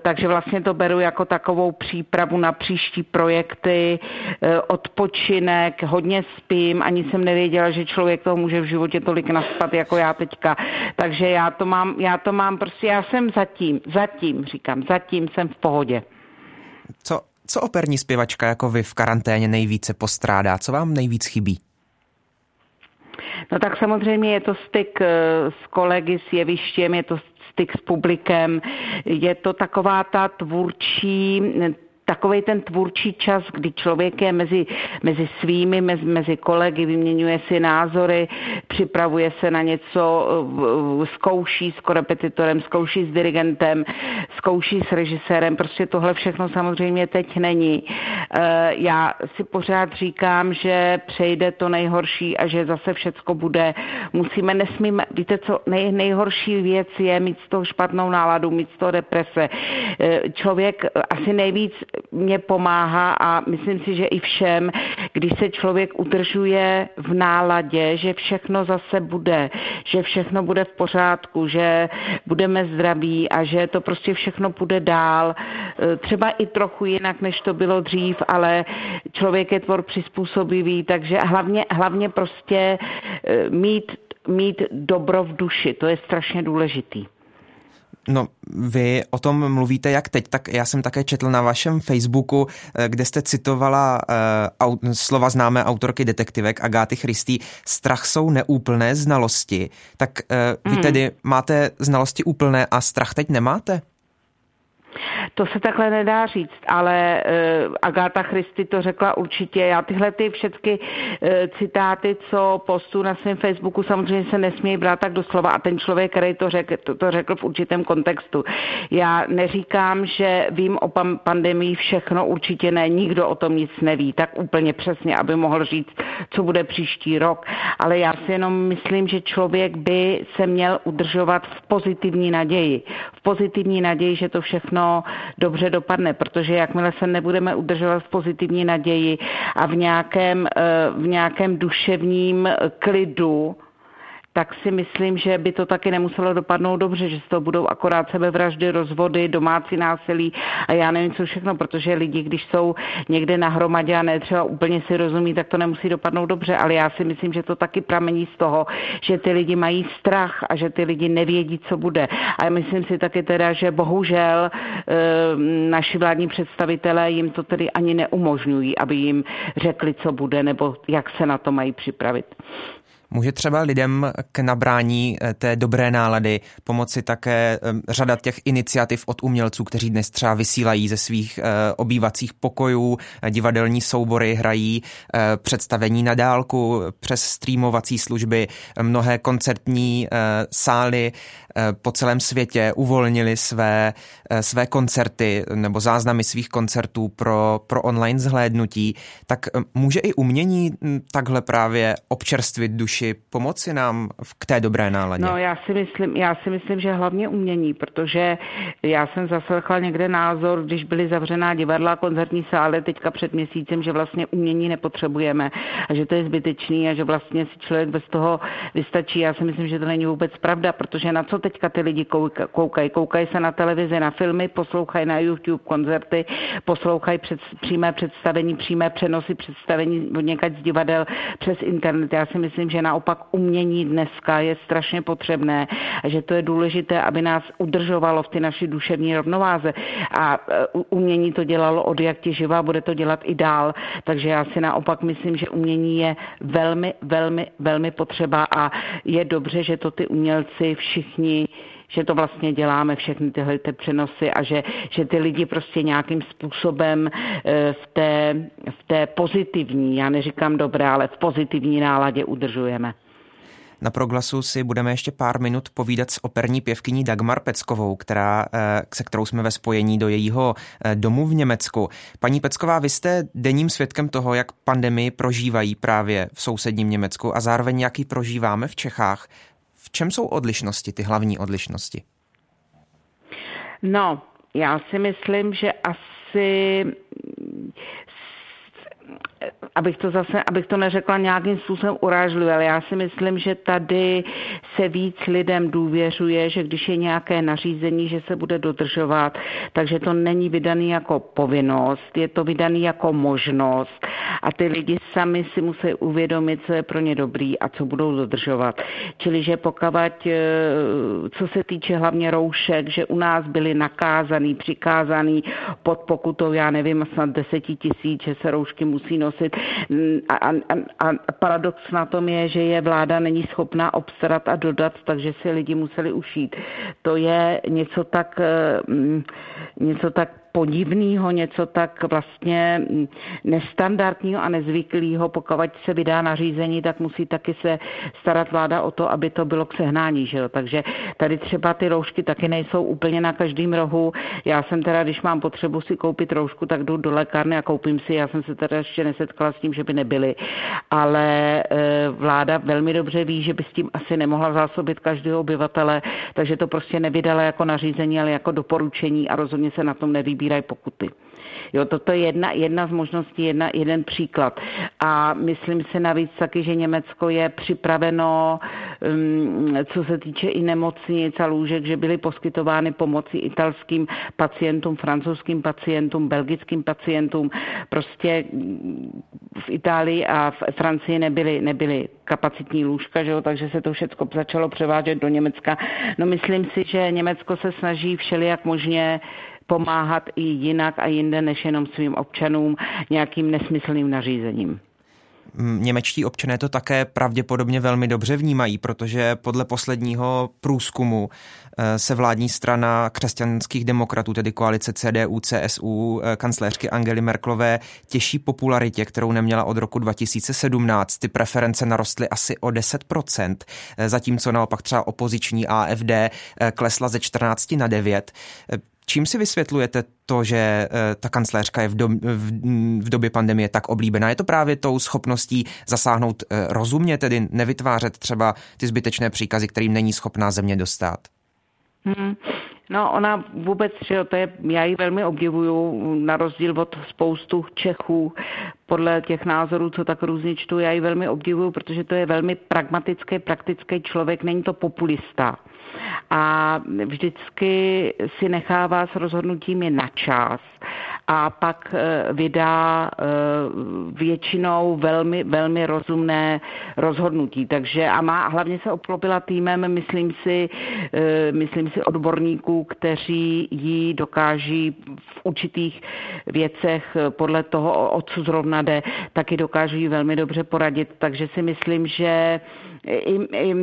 takže vlastně to beru jako takovou přípravu na příští projekty, e, odpočinek, hodně spím, ani jsem nevěděla, že člověk toho může v životě tolik naspat jako já teďka. Takže já to mám, já to mám prostě, já jsem zatím, zatím říkám, zatím jsem v pohodě. Co, co operní zpěvačka jako vy v karanténě nejvíce postrádá? Co vám nejvíc chybí? No tak samozřejmě je to styk eh, s kolegy, s jevištěm, je to styk s publikem, je to taková ta tvůrčí takový ten tvůrčí čas, kdy člověk je mezi, mezi svými, mezi, mezi kolegy, vyměňuje si názory, připravuje se na něco, zkouší s korepetitorem, zkouší s dirigentem, zkouší s režisérem. Prostě tohle všechno samozřejmě teď není. Eh, já si pořád říkám, že přejde to nejhorší a že zase všecko bude. Musíme, nesmíme, víte co, nej, nejhorší věc je mít z toho špatnou náladu, mít z toho deprese. Eh, člověk asi nejvíc mě pomáhá a myslím si, že i všem, když se člověk udržuje v náladě, že všechno zase bude, že všechno bude v pořádku, že budeme zdraví a že to prostě všechno půjde dál. E, třeba i trochu jinak, než to bylo dřív, ale člověk je tvor přizpůsobivý, takže hlavně, hlavně prostě e, mít, mít dobro v duši, to je strašně důležitý. No, vy o tom mluvíte jak teď, tak já jsem také četl na vašem Facebooku, eh, kde jste citovala uh, slova známé autorky detektivek Agáty Christy. Strach jsou neúplné znalosti. Tak uh, vy mm. tedy máte znalosti úplné a strach teď nemáte? To se takhle nedá říct, ale uh, Agáta Christy to řekla určitě. Já tyhle ty všechny uh, citáty, co postu na svém Facebooku, samozřejmě se nesmějí brát tak doslova a ten člověk, který to řekl, to, to řekl v určitém kontextu. Já neříkám, že vím o pan, pandemii všechno, určitě ne, nikdo o tom nic neví, tak úplně přesně, aby mohl říct, co bude příští rok, ale já si jenom myslím, že člověk by se měl udržovat v pozitivní naději. Pozitivní naději, že to všechno dobře dopadne, protože jakmile se nebudeme udržovat v pozitivní naději a v nějakém, eh, v nějakém duševním klidu, tak si myslím, že by to taky nemuselo dopadnout dobře, že z toho budou akorát sebevraždy, rozvody, domácí násilí a já nevím co všechno, protože lidi, když jsou někde na hromadě a ne třeba úplně si rozumí, tak to nemusí dopadnout dobře, ale já si myslím, že to taky pramení z toho, že ty lidi mají strach a že ty lidi nevědí, co bude. A já myslím si taky teda, že bohužel eh, naši vládní představitelé jim to tedy ani neumožňují, aby jim řekli, co bude nebo jak se na to mají připravit. Může třeba lidem k nabrání eh, té dobré nálady pomoci také eh, řada těch iniciativ od umělců, kteří dnes třeba vysílají ze svých eh, obývacích pokojů, divadelní soubory hrají, představení na dálku přes streamovací služby, mnohé koncertní sály po celém světě uvolnili své, své koncerty nebo záznamy svých koncertů pro, pro online zhlédnutí, tak může i umění hm, takhle právě občerstvit duši či pomoci nám k té dobré náladě? No já si myslím, já si myslím, že hlavně umění, protože já jsem zaslechla někde názor, když byly zavřená divadla, koncertní sály teďka před měsícem, že vlastně umění nepotřebujeme a že to je zbytečný a že vlastně si člověk bez toho vystačí. Já si myslím, že to není vůbec pravda, protože na co teďka ty lidi koukají? Koukají se na televizi, na filmy, poslouchají na YouTube koncerty, poslouchají před, přímé představení, přímé přenosy představení od někať z divadel přes internet. Já si myslím, že naopak umění dneska je strašně potřebné a že to je důležité, aby nás udržovalo v ty naší duševní rovnováze. A e, umění to dělalo od jak živa, bude to dělat i dál. Takže já si naopak myslím, že umění je velmi, velmi, velmi potřeba a je dobře, že to ty umělci všichni že to vlastně děláme všechny tyhle ty přenosy a že, že ty lidi prostě nějakým způsobem eh, v té, v té pozitivní, já neříkám dobré, ale v pozitivní náladě udržujeme. Na proglasu si budeme ještě pár minut povídat s operní pěvkyní Dagmar Peckovou, která, eh, se kterou jsme ve spojení do jejího eh, domu v Německu. Paní Pecková, vy jste denním svědkem toho, jak pandemii prožívají právě v sousedním Německu a zároveň jak ji prožíváme v Čechách. V čem jsou odlišnosti, ty hlavní odlišnosti? No, já si myslím, že asi abych to zase, abych to neřekla nějakým způsobem urážlivě, ale já si myslím, že tady se víc lidem důvěřuje, že když je nějaké nařízení, že se bude dodržovat, takže to není vydaný jako povinnost, je to vydaný jako možnost a ty lidi sami si musí uvědomit, co je pro ně dobrý a co budou dodržovat. Čili, že pokavať, eh, co se týče hlavně roušek, že u nás byli nakázaný, přikázaný pod pokutou, já nevím, snad deseti tisíc, že se roušky musí nosit. A, a, a paradox na tom je, že je vláda není schopná obstarat a dodat, takže si lidi museli ušít. To je něco tak, eh, mm, něco tak podivného, něco tak vlastně nestandardního a nezvyklého. Pokud se vydá nařízení, tak musí taky se starat vláda o to, aby to bylo k sehnání. Že jo? Takže tady třeba ty roušky taky nejsou úplně na každém rohu. Já jsem teda, když mám potřebu si koupit roušku, tak jdu do lékárny a koupím si. Já jsem se teda ještě nesetkala s tím, že by nebyly. Ale e, vláda velmi dobře ví, že by s tím asi nemohla zásobit každého obyvatele, takže to prostě nevydala jako nařízení, ale jako doporučení a rozhodně se na tom nevybí vybírají pokuty. Jo, toto je jedna, jedna z možností, jedna, jeden příklad. A myslím si navíc taky, že Německo je připraveno, um, co se týče i nemocnic a lůžek, že byly poskytovány pomoci italským pacientům, francouzským pacientům, belgickým pacientům. Prostě v Itálii a v Francii nebyly, nebyly kapacitní lůžka, že jo, takže se to všechno začalo převážet do Německa. No myslím si, že Německo se snaží všelijak možně pomáhat i jinak a jinde než jenom svým občanům nějakým nesmyslným nařízením. Němečtí občané to také pravděpodobně velmi dobře vnímají, protože podle posledního průzkumu eh, se vládní strana křesťanských demokratů, tedy koalice CDU, CSU, eh, kancléřky Angely Merklové, těší popularitě, kterou neměla od roku 2017. Ty preference narostly asi o 10%, eh, zatímco naopak třeba opoziční AFD klesla ze 14 na 9. Čím si vysvětlujete to, že eh, ta kancléřka je v, do, v, v době pandemie tak oblíbená? Je to právě tou schopností zasáhnout eh, rozumně, tedy nevytvářet třeba ty zbytečné příkazy, kterým není schopná země dostat? Hmm. No ona vůbec, že to je, já ji velmi obdivuju, na rozdíl od spoustu Čechů, podle těch názorů, co tak různě čtu, já ji velmi obdivuju, protože to je velmi pragmatický, praktický člověk, není to populista. A vždycky si nechává s rozhodnutími na čas a pak eh, vydá eh, většinou velmi, velmi rozumné rozhodnutí. Takže a má, hlavně se obklopila týmem, myslím si, eh, myslím si odborníků, kteří ji dokáží v určitých věcech podle toho, o co zrovna jde, taky dokáží velmi dobře poradit. Takže si myslím, že i, i,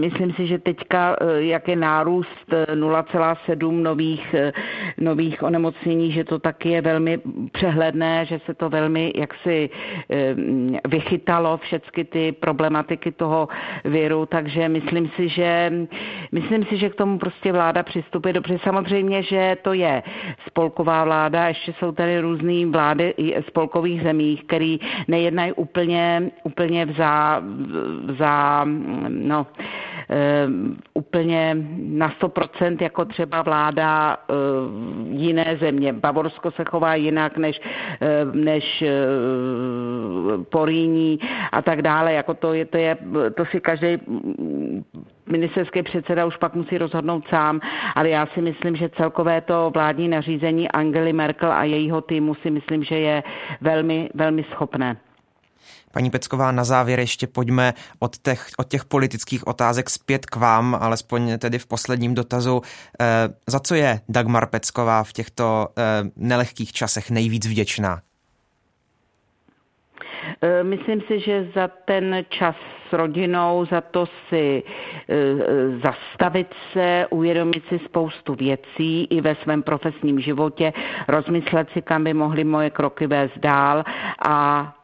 myslím si, že teďka, jak je nárůst 0,7 nových, nových onemocnění, že to taky je velmi přehledné, že se to velmi jaksi vychytalo všechny ty problematiky toho viru, takže myslím si, že myslím si, že k tomu prostě vláda přistupuje dobře. Samozřejmě, že to je spolková vláda, ještě jsou tady různé vlády spolkových zemích, které nejednají úplně, úplně v zá, v zá no, úplně na 100% jako třeba vláda eh, jiné země. Bavorsko se chová jinak než, eh, než Poríní a tak dále. Jako to, je, to, je, to si každý mm, ministerský předseda už pak musí rozhodnout sám, ale já si myslím, že celkové to vládní nařízení Angely Merkel a jejího týmu si myslím, že je velmi, velmi schopné. Paní Pecková, na závěr ještě pojďme od těch, od těch politických otázek zpět k vám, alespoň tedy v posledním dotazu. Eh, za co je Dagmar Pecková v těchto eh, nelehkých časech nejvíc vděčná? Eh, myslím si, že za ten čas s rodinou, za to si zastavit se, uvědomit si spoustu věcí i ve svém profesním životě, rozmyslet si, kam by mohly moje kroky vést dál a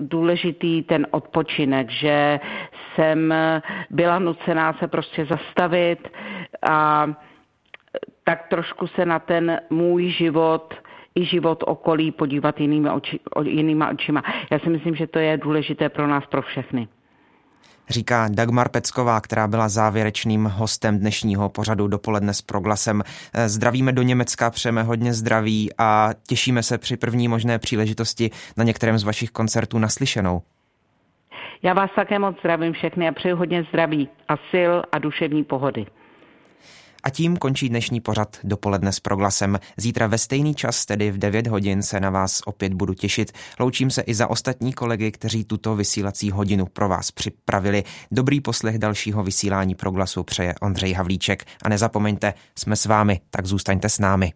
důležitý ten odpočinek, že jsem byla nucená se prostě zastavit a tak trošku se na ten můj život i život okolí podívat jinými oči, jinýma očima. Já si myslím, že to je důležité pro nás, pro všechny říká Dagmar Pecková, která byla závěrečným hostem dnešního pořadu dopoledne s proglasem. Zdravíme do Německa, přejeme hodně zdraví a těšíme se při první možné příležitosti na některém z vašich koncertů naslyšenou. Já vás také moc zdravím všechny a přeju hodně zdraví a sil a duševní pohody. A tím končí dnešní pořad dopoledne s proglasem. Zítra ve stejný čas, tedy v 9 hodin, se na vás opět budu těšit. Loučím se i za ostatní kolegy, kteří tuto vysílací hodinu pro vás připravili. Dobrý poslech dalšího vysílání proglasu přeje Ondřej Havlíček. A nezapomeňte, jsme s vámi, tak zůstaňte s námi.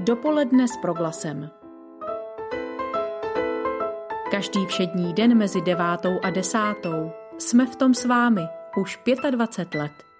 Dopoledne s proglasem. Každý všední den mezi devátou a desátou jsme v tom s vámi už 25 let.